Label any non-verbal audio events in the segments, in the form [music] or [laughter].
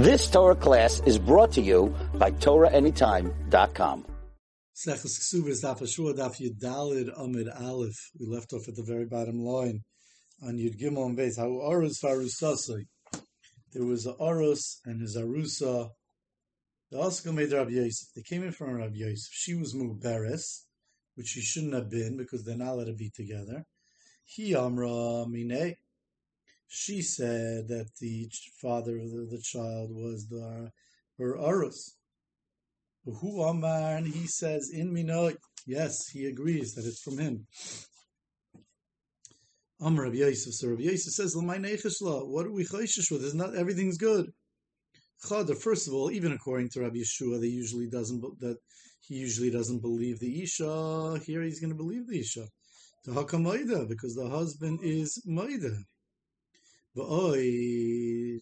This Torah class is brought to you by TorahAnytime.com. Sechus Aleph. We left off at the very bottom line on Yud Gimel and Beis. How Arus Farusasai. There was a Arus and his Arusa. The Oscar made Rabbi Yosef. They came in from Rabbi Yosef. She was Muberes, which she shouldn't have been because they're not allowed to be together. He Amra Mine. She said that the father of the, child was the her Arus. Who Amar, and he says in Minoi, yes, he agrees that it's from him. Amar Rabbi Yosef. So Rabbi Yosef says, What are we chayshish with? Is not everything's good. Chada, first of all, even according to Rabbi Yeshua, they usually doesn't that he usually doesn't believe the Isha. Here he's going to believe the Isha. The Hakamoida, because the husband is Moida.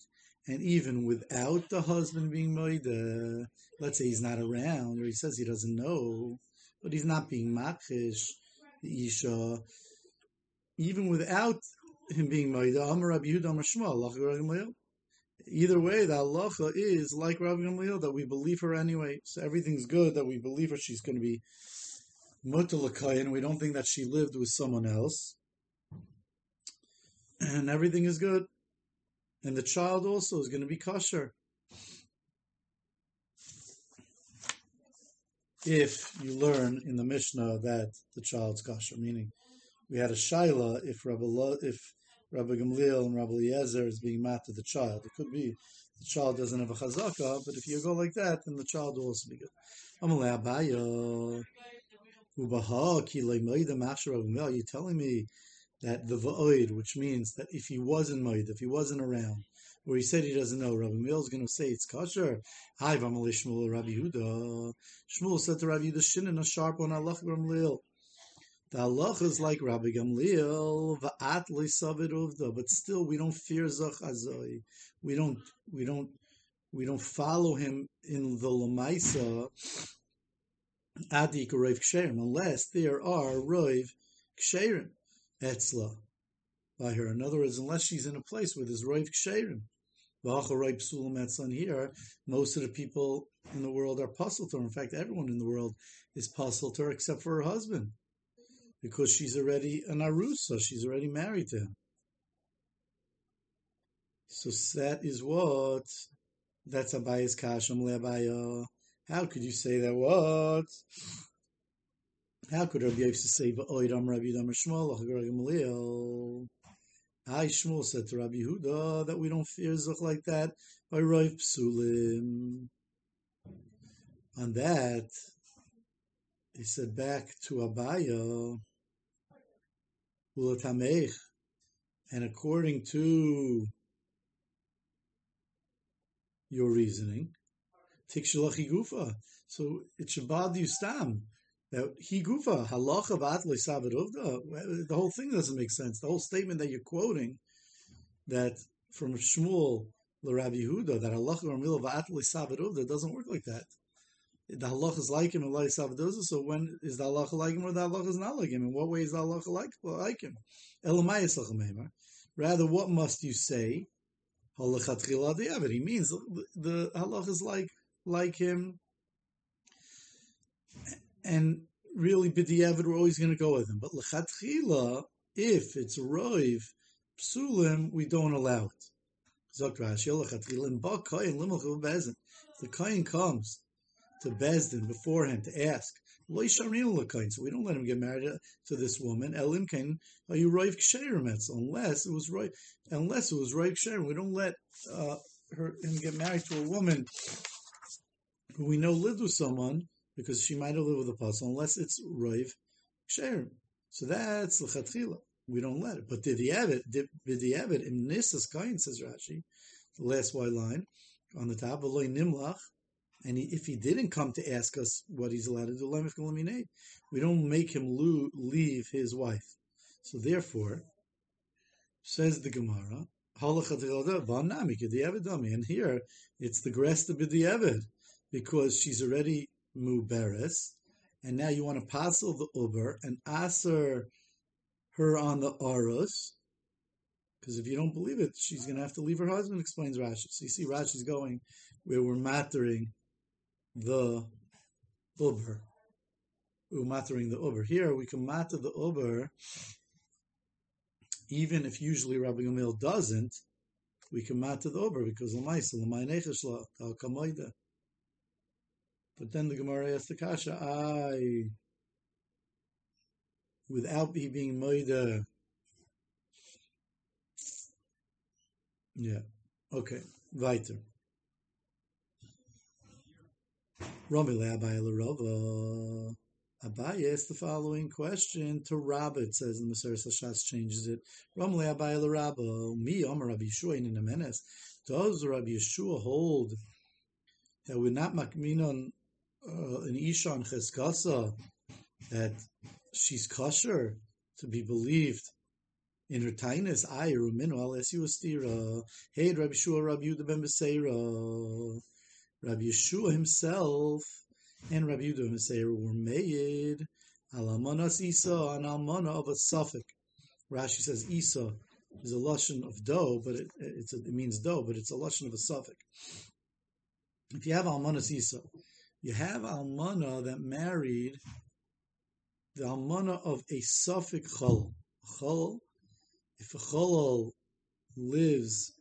And even without the husband being Moida, let's say he's not around, or he says he doesn't know, but he's not being Makish, the Isha, even without him being Moida, Amar Either way, the halacha is like Rabbi Gamliel that we believe her anyway. So everything's good that we believe her. She's going to be mutalakayin. We don't think that she lived with someone else, and everything is good. And the child also is going to be kosher. If you learn in the Mishnah that the child's kosher, meaning we had a shaila if Rabbi if Rabbi Gamliel and Rabbi Eliezer is being mad to the child. It could be the child doesn't have a chazaka, but if you go like that, then the child will also be good. You're telling me that the va'oid, which means that if he wasn't moed, if he wasn't around, or he said he doesn't know, Rabbi Meir is going to say it's kosher. Hi, Vamali Shmuel, Rabbi Huda. Shmuel said to Rabbi Huda, Shinin, a sharp one, Allah, Rabbi the halacha is like Rabbi Gamliel, va'at savid uvda, but still we don't fear Zachazoi. We don't, we don't, we don't follow him in the lamaisa adik roiv ksherim unless there are roiv ksherim etzla by her. In other words, unless she's in a place where there's roiv ksherim. And here, most of the people in the world are puzzled to her. In fact, everyone in the world is puzzled to her except for her husband because she's already an arusa, she's already married to him. So that is what that's Abaya's kasham le'abaya. How could you say that? What? How could Rabbi Yosef say va'oidam Rabbi Dam Shmuel Gamaliel? I Shmuel said to Rabbi Huda that we don't fear zuch like that by Rav Psulim. On that, he said back to Abaya, and according to your reasoning, Tikshalachi Gufa. So it should bother you stam. That he gufa halacha. The whole thing doesn't make sense. The whole statement that you're quoting, that from Shmuel the Rabbi Yehuda, that halacha ramila v'atlei savadovda doesn't work like that the halacha is like him and like Savadoza. So when is the halacha like him or the halacha is not like him? In what way is the halacha like like him? Rather, what must you say? He means the, the halacha is like like him, and really b'diavad we're always going to go with him. But lechatchila, if it's roiv psulim, we don't allow it. The kain comes to Bezdin beforehand to ask. So we don't let him get married to this woman. Elimkin, are you roiv Unless it was right, unless it was roiv ksherim, we don't let uh, her him get married to a woman who we know lived with someone because she might have lived with a pasul, unless it's roiv ksherim. So that's lechatchila. We don't let it. But did he have it? Did he have it? In Nisas Kain says Rashi, the last white line on the top, nimlach and he, if he didn't come to ask us what he's allowed to do, we don't make him lo- leave his wife. So therefore, says the Gemara, and here it's the Gresta B'di'evid, because she's already Muberes, and now you want to passel the Uber and aser her on the Aros, Because if you don't believe it, she's going to have to leave her husband, explains Rashi. So you see Rashi's going where we're mattering the Uber. We're mattering the Uber. Here we can matter the Uber even if usually Rabbi Gamil doesn't, we can matter the Uber because Lamaynechesh Al Kamoida. But then the Gemara asks the Kasha, I, without me being Moida, Yeah. Okay. Weiter. Romile Abaye Rava. Abaye asks the following question to Rabba. It says the Maseres Hashas changes it. Romile Abaye Rabba. Me Omer Rabbi Yeshua in the Menes. Does Rabbi Yeshua hold that we're not makminon uh, an isha on cheskasa that she's kosher to be believed in her tainus, I ruminu al esi Hey, Rabbi Yeshua, Rabbi Yehuda ben Beseira. Rabbi Yeshua himself and Rabbi Yehuda ben Beseira were made alamanas Isa an almana of a suffix. Rashi says Isa is a lashon of dough, but it, a, it means dough, but it's a lashon of a suffix. If you have almanas Isa, you have almana that married the almana of a suffix chol. Chol if a cholol lives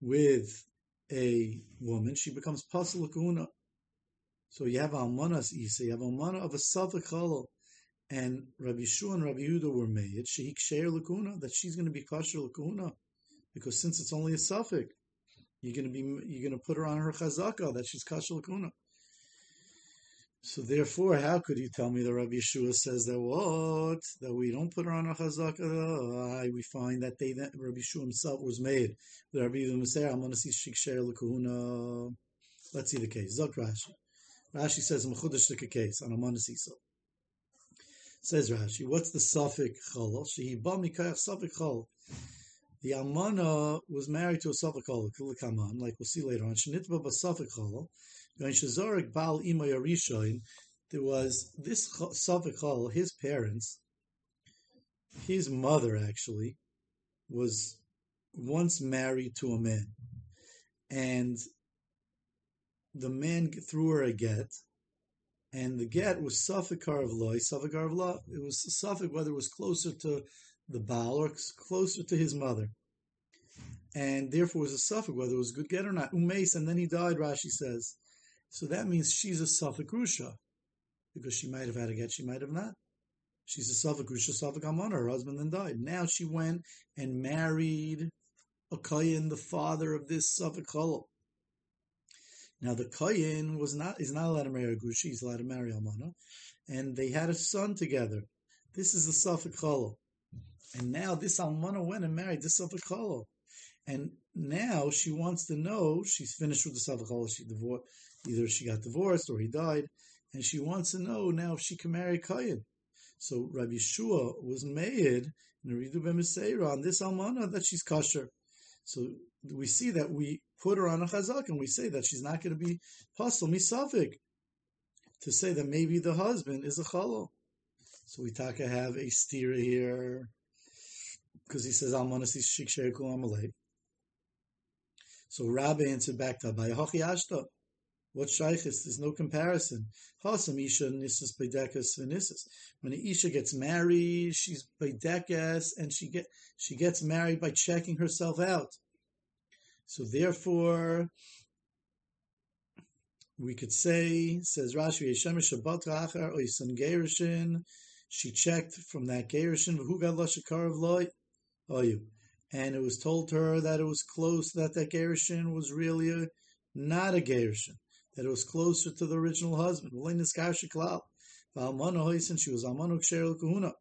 with a woman, she becomes pasul. So you have almanas isa, you have almana of a safek cholol, and Rabbi Shua and Rabbi Yehuda were made sheik sheir lakuna that she's going to be kosher lakuna, because since it's only a suffix, you're going to be you're going to put her on her chazaka that she's kosher lakuna. So therefore, how could you tell me that Rabbi Yeshua says that what that we don't put her on a chazaka? we find that they that Rabbi Yeshua himself was made. The Rabbi Yeshua I'm going to see shiksher lekuna. Let's see the case. Zok Rashi. Rashi says mechudash the case on so. Says Rashi, what's the suffix chalal? Shehi ba mikayach suffix chalal. The almana was married to a suffix chalal, like we'll see later on. Shenitba ba chalal. There was this Savichal, his parents, his mother actually, was once married to a man. And the man threw her a get, and the get was Safekar of Loy, Safekar of Law. It was Safek whether it was closer to the Baal or closer to his mother. And therefore was a Suffolk whether it was good get or not. Umes, and then he died, Rashi says. So that means she's a Suffolk Rusha, because she might have had a get, she might have not. She's a Suffolk Rusha, Suffolk Amon, her husband then died. Now she went and married a Kayin, the father of this Cholol. Now the Kayin was not is not allowed to marry a Gusha, he's allowed to marry Almana, and they had a son together. This is Suffolk Cholol. And now this Almana went and married this Cholol. And now she wants to know, she's finished with the Cholol, she divorced, Either she got divorced or he died, and she wants to know now if she can marry Kayin. So Rabbi Yeshua was made in Ridu B'Meseira on this almana that she's kosher. So we see that we put her on a chazak and we say that she's not going to be pasul misafik to say that maybe the husband is a chalo. So we taka have a steer here because he says almana si shik amalei. So Rabbi answered back to Abaye, Hochi Ashta. What shaykhis? There's no comparison. Hasam isha nisas bedekas v'nisas. When an isha gets married, she's bedekas, and she get she gets married by checking herself out. So therefore, we could say, says Rashi, Yeshem Shabbat Rachar Oisan Gerishin. She checked from that Gerishin, who got Lashakar of Loy? You. And it was told to her that it was close, that that Gerishin was really a, not a Gerishin that it was closer to the original husband. Since she was Kahuna.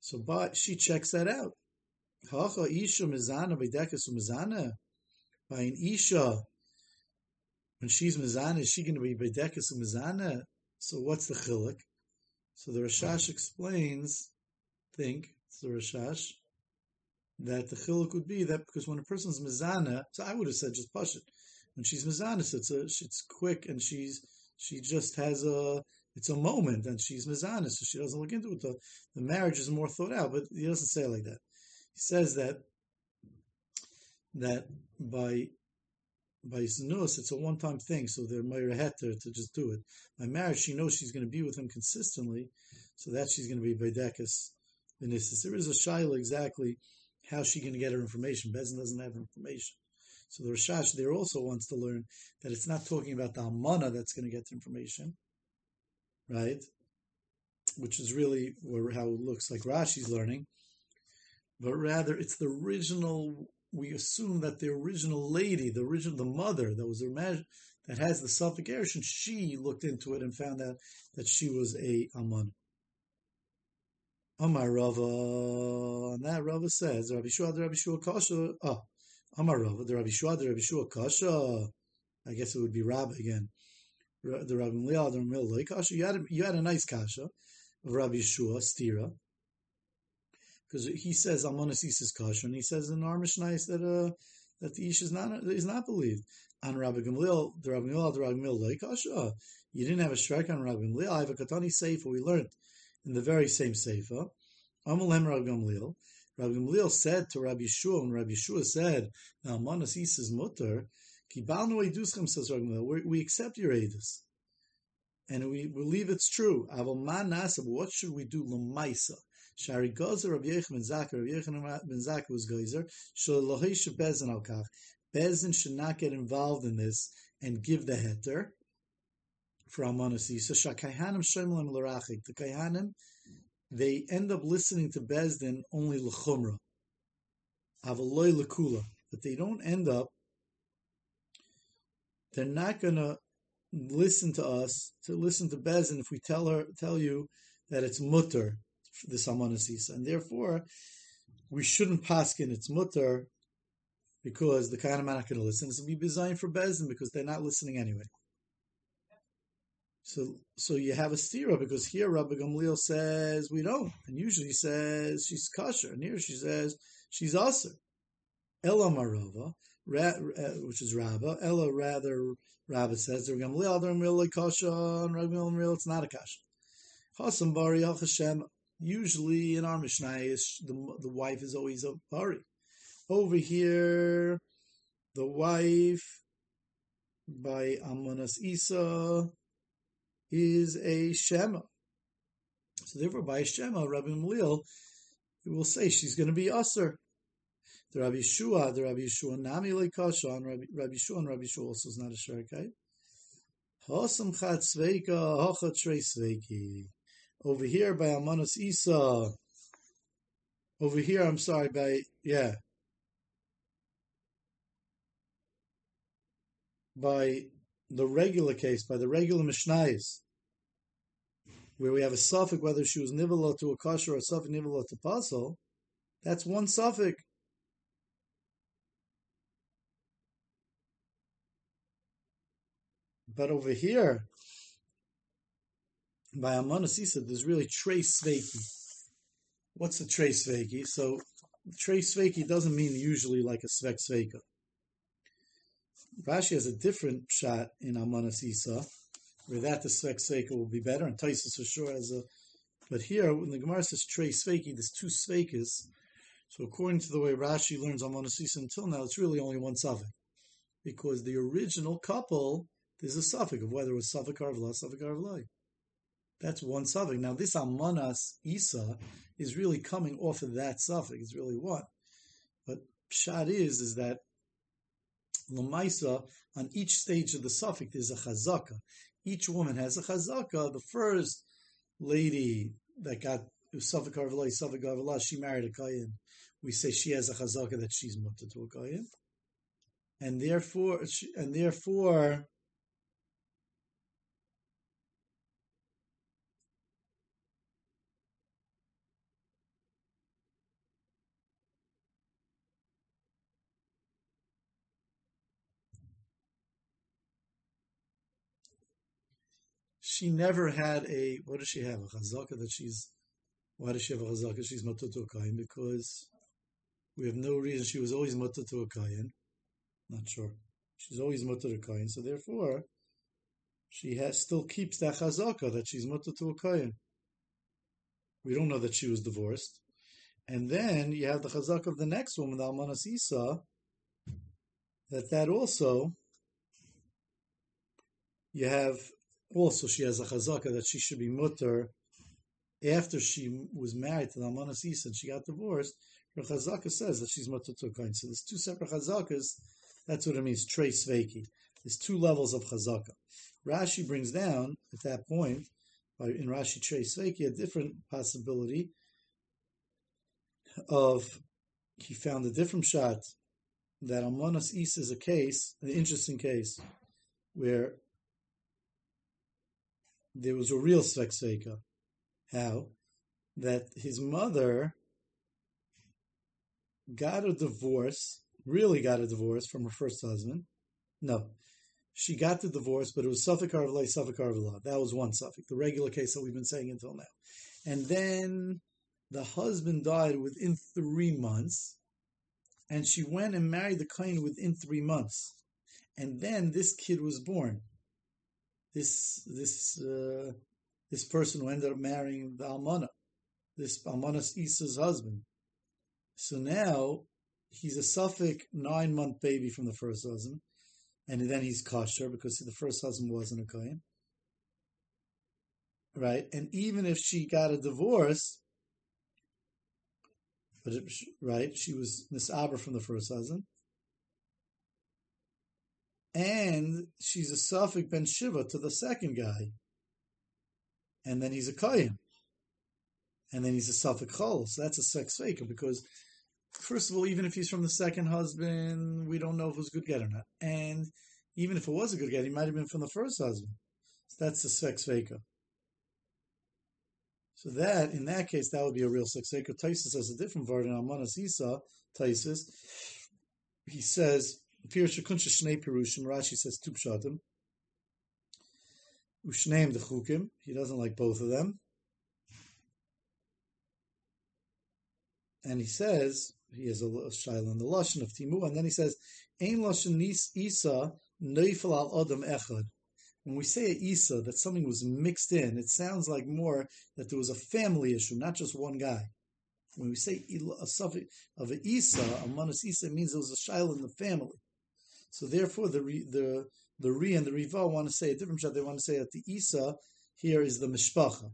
So, but she checks that out. By an Isha, when she's Mizana, is she going to be Bedekas Mizana? So, what's the chiluk? So, the Rashash explains, think, it's the Rashash, that the chiluk would be that because when a person's Mizana, so I would have said just push it when she's mizanis, it's a, it's quick and she's she just has a it's a moment and she's mizanis, so she doesn't look into it. The, the marriage is more thought out, but he doesn't say it like that. He says that that by by znus, it's a one-time thing, so they're Meir Heter to just do it. By marriage, she knows she's going to be with him consistently, so that she's going to be Baidekas Benissus. There is a Shaila exactly how she going to get her information. Bezin doesn't have information. So the Rashash there also wants to learn that it's not talking about the Amana that's going to get the information, right? Which is really how it looks like Rashi's learning, but rather it's the original we assume that the original lady, the original, the mother that was that has the Suffolk Erishin, she looked into it and found out that she was a Aman. Amar Rava, and that Rava says, Rabbi Shua, Rabbi Shua Kasha, oh, Amar Rava, the Rabbi Shua, the Rabbi Shua Kasha, I guess it would be Rabbi again. The Rabbi Mlial, the Rabbi Mlial, Kasha, you had, a, you had a nice Kasha of Rabbi Shua, Stira, because he says Almonasis is Kasha, and he says in our Mishnah that uh, that the ish is not is not believed. On Rabbi Gamliel, the Rabbi Gamliel, the Rabbi Gamliel, kosher. You didn't have a strike on Rabbi Gamliel. I have a katani sefer. We learned in the very same sefer. Amalem Rabbi Gamliel. Rabbi Gamliel said to Rabbi Yeshua, when Rabbi Yeshua said, "Now Almonasis is mutter." Kibalnu eduschem says Rabbi. We accept your edus. And we believe it's true. What should we do? Lamaisa. Shari Gozer Rabbi Yechon ben Zakar, Rabbi Yechon ben Zakar was Gozer, Shalohish Bezin al Kach. Bezin should not get involved in this and give the heter for Almonasi. So Shakayhanim Shemlam Larachik. The Kayhanim, they end up listening to Bezdin only L'chumra. Avaloy L'kula. But they don't end up, they're not going to listen to us, to listen to Bezdin if we tell her, tell you that it's mutter the Salmonis And therefore, we shouldn't paskin its mutter because the kind of man not going to listen. This will be designed for Bezin because they're not listening anyway. So, so you have a stira because here Rabbi Gamliel says we don't, and usually says she's kosher, and here she says she's aser. Ella Marova, uh, which is Rabba. Ella rather Rabba says Rabbi Gamliel Gamliel kosher, and Rabbi Gamliel it's not a kosher. Chasam Bari Hashem Usually in our Mishnah, the, the wife is always a bari. Over here, the wife by Amonas Isa is a Shema. So therefore, by Shema, Rabbi Mlil will say she's going to be Aser. The Rabbi Shua, the Rabbi Shua Nami Lekasha, and Rabbi, Rabbi Shua and Rabbi Shua also is not a Sveiki. Over here by Amanus Isa. Over here, I'm sorry, by, yeah. By the regular case, by the regular Mishnayis, where we have a suffix whether she was nivala to a kosher or a suffix nivala to puzzle, that's one suffix. But over here, by Amana Sisa, there's really trace Sveiki. What's a trace Sveiki? So, trace Sveiki doesn't mean usually like a Svek Sveika. Rashi has a different shot in Amana Sisa, where that the Svek will be better, and Taisus for sure has a. But here, when the Gemara says trace Sveiki, there's two Sveikas. So, according to the way Rashi learns Amana Sisa until now, it's really only one suffix. Because the original couple, there's a suffix of whether it was suffix Arvla, suffix Arvlai. That's one suffix. Now, this Amanas Isa is really coming off of that suffix. It's really one. But Pshat is, is that Lamaisa, on each stage of the suffix, there's a chazaka. Each woman has a chazaka. The first lady that got Suffolk Arvela, Suffolk Arvela, she married a Kayan. We say she has a chazaka that she's mutter to a Kayan. And therefore, and therefore, she never had a, what does she have? A chazaka that she's, why does she have a chazaka? She's matutu kain because we have no reason. She was always matutu kain. Not sure. She's always matutu kain. So therefore, she has still keeps that chazaka that she's matutu kain. We don't know that she was divorced. And then you have the chazak of the next woman, the Almanas Isa, that that also, you have also she has a chazaka that she should be mutter after she was married to the Almanas Isa and she got divorced. Her chazaka says that she's mutter to a So there's two separate chazakas. That's what it means, trey sveiki. There's two levels of chazaka. Rashi brings down at that point, in Rashi trey sveiki, a different possibility of he found a different shot that Almanas Isa is a case, an interesting case, where there was a real Sveksveka. How? That his mother got a divorce, really got a divorce from her first husband. No. She got the divorce, but it was Suffolk Arvela, Suffolk Arvela. That was one Suffolk, the regular case that we've been saying until now. And then the husband died within three months, and she went and married the Kain within three months. And then this kid was born. This this uh, this person who ended up marrying the Almana, this Almana's Isa's husband. So now he's a Suffolk nine month baby from the first husband, and then he's kosher because the first husband wasn't a Kain. Right? And even if she got a divorce, but it, right, she was Miss Abra from the first husband, and she's a Suffolk ben Shiva to the second guy, and then he's a Kayan, and then he's a Suffolk Chol. So that's a sex faker because, first of all, even if he's from the second husband, we don't know if it was a good get or not, and even if it was a good get, he might have been from the first husband. So that's a sex faker. So that, in that case, that would be a real successor. Taisus has a different word in Almanas Isa, Taisus. He says, Pirush Kunsha Shnei Pirushim, Rashi says two pshatim. Ushneim Dechukim, he doesn't like both of them. And he says, he has a, a shaila in the Lashon of Timu, and then he says, Ein Lashon Isa Neifel al Adam Echad. When we say Isa, that something was mixed in, it sounds like more that there was a family issue, not just one guy. When we say a suffix of an Isa, a manas Isa, means there was a child in the family. So therefore, the the the Ri and the Riva want to say a different shot. They want to say that the Isa here is the Mishpacha.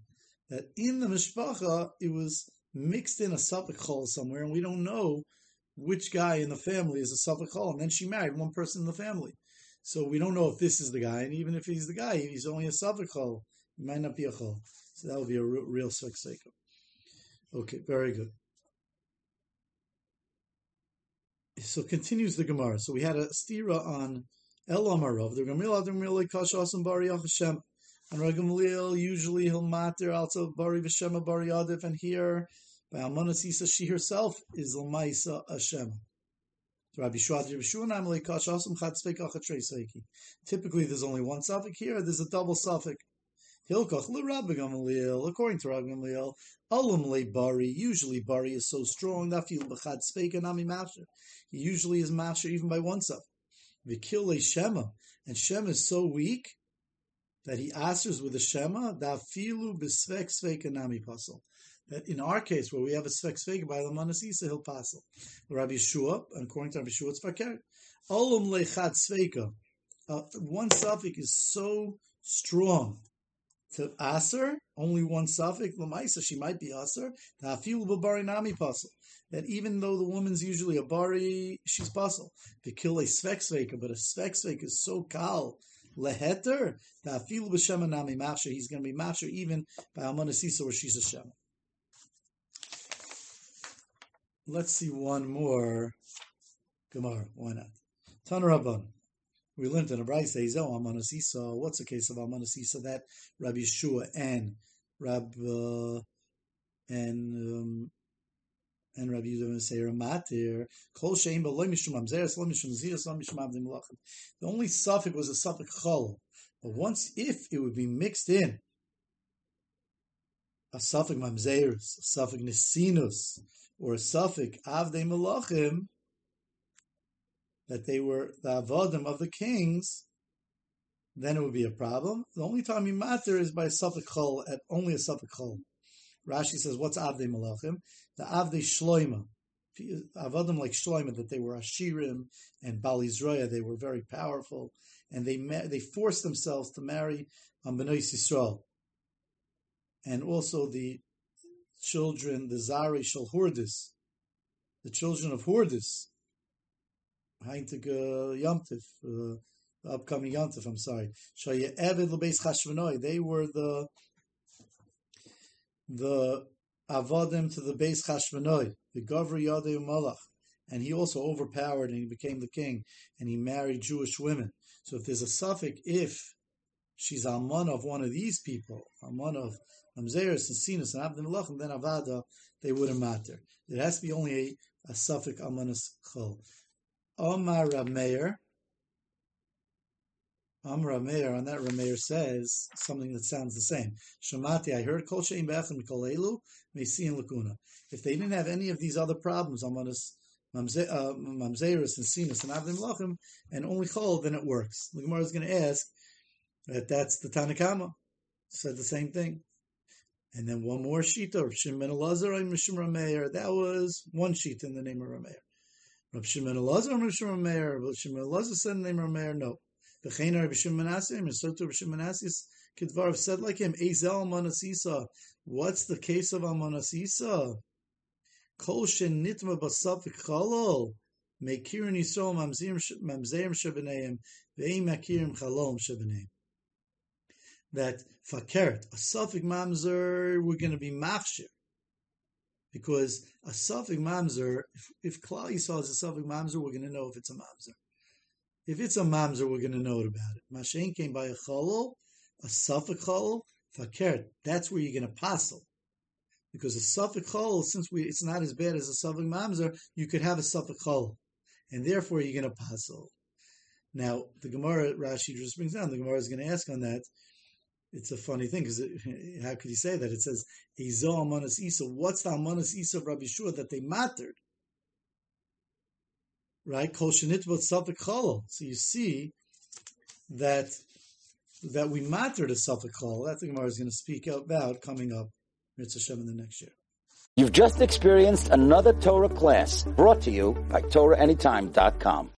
That in the Mishpacha, it was mixed in a Chol somewhere, and we don't know which guy in the family is a Chol. And then she married one person in the family. So we don't know if this is the guy, and even if he's the guy, he's only a Savachol. He might not be a Chol. So that would be a real, real Sekseko. Okay, very good. So continues the Gemara. So we had a stira on El Amarov. The Gemara Adamil Kashasim Bari Hashem. On Ragamliel, usually he'll matter also Bari Veshema Bari Adif, and here by Almanasisa, she herself is Lamaisa Hashem. Rabbi Typically, there's only one suffix here. There's a double suffix. Hilkach l'Rabbi Gamaliel. According to Rabbi Gamaliel, Alam Bari. Usually, Bari is so strong that feel b'chad speika nami masher. He usually is masher even by one suffix. Vikil le Shema, and Shema is so weak that he answers with a Shema that filu b'svek sveika nami pasal that in our case, where we have a Svek Svega by Lamanas Isa, he'll pass it. Rabbi Yeshua, according to Rabbi Yeshua, it's Fakir. Olam Lechad Sveka. Uh, one suffix is so strong to Aser, only one suffix, Lamaisa, she might be Aser, Bari Nami Puzzle. That even though the woman's usually a Bari, she's puzzle. To kill a Svek but a Svek is so kal, leheter, Tafilu B'Shema Nami Masha, he's going to be Masha even by Almanasisa where she's a Shema. Let's see one more Gemara. Why not? Tanarabban. We learned in a Brayse, Izel Amanasisa. What's the case of Amanasisa? That Rabbi Yeshua and Rab uh, and um, and Rabbi Yehuda say Ramatir Kol Shein B'Loy Mishum Amzeres Lo Mishum Zias Lo Mishum Avdim Melachim. The only suffix was a suffix Chol, but once if it would be mixed in a suffix Mamzeres, a suffix Nisinus, or a suffix avdei malachim that they were the avodim of the kings, then it would be a problem. The only time you matter is by a suffix at only a suffix. Rashi says, what's Avdei Malachim? The Avdei Shloima. Avadim like Shloima, that they were Ashirim and Balizroya, they were very powerful, and they they forced themselves to marry um, Bnei Yisrael. And also the children, the Zari Shal Hurdis, the children of Hurdis, Heintig uh, Yomtiv, uh, the upcoming Yomtiv, I'm sorry. They were the the Avadim to the base Chashvanoi, the Gavri Yadei Malach. And he also overpowered and he became the king and he married Jewish women. So if there's a suffix, if she's Alman of one of these people, Alman of Mamzeris and Sinus and Abdin Malachim, then Avada, they wouldn't matter. It has to be only a, a suffix Almanas Chol. Omar Rameir, Amr Rameir, on that Rameir says something that sounds the same. Shamati, I heard Kol Shein Be'achim Kol Elu, Meisiin Lakuna. If they didn't have any of these other problems, Amanas, uh, Mamzeris and Sinus and Avdim Lachim, and only Chol, then it works. The Gemara is going to ask that that's the Tanakama. Said the same thing. And then one more Shita, Shimon Elazar, and Mishim Rameir. That was one sheet in the name of Rameir. Rav Shimon Elazar, Mishim Rameir. Rav Shimon Elazar said the name of Rameir. No. V'chein Rabbi Shimon Menassim, and so to Rabbi Shimon Menassis, Kidvar said like him, Ezel Manasisa. What's the case of Amanasisa? Kol shen nitma basafik chalol, mekirin yisrael mamzerim shebeneim, ve'im makirim chalom shebeneim. That fakert, a suffix mamzer, we're going to be machshir. Because a suffix mamzer, if, if Klal Yisrael is a suffix mamzer, we're going to know if it's a mamzer. If it's a mamzer, we're going to know about it. Mashain came by a cholol, a suffix cholol, fakert. That's where you're going to passel. Because a suffix cholol, since we, it's not as bad as a suffix mamzer, you could have a suffix cholol. And therefore you're going to passel. Now, the Gemara, Rashi just brings down, the Gemara is going to ask on that. It's a funny thing because [laughs] how could you say that? It says, Ezo Amanas Isa. What's the Amanas Isa of Rabbi Shua that they mattered? right? Kol shenitbot suffik cholol. So you see that that we matter a suffik cholol. That's the Gemara is going to speak about coming up Mitzvah in the next year. You've just experienced another Torah class brought to you by TorahAnytime.com.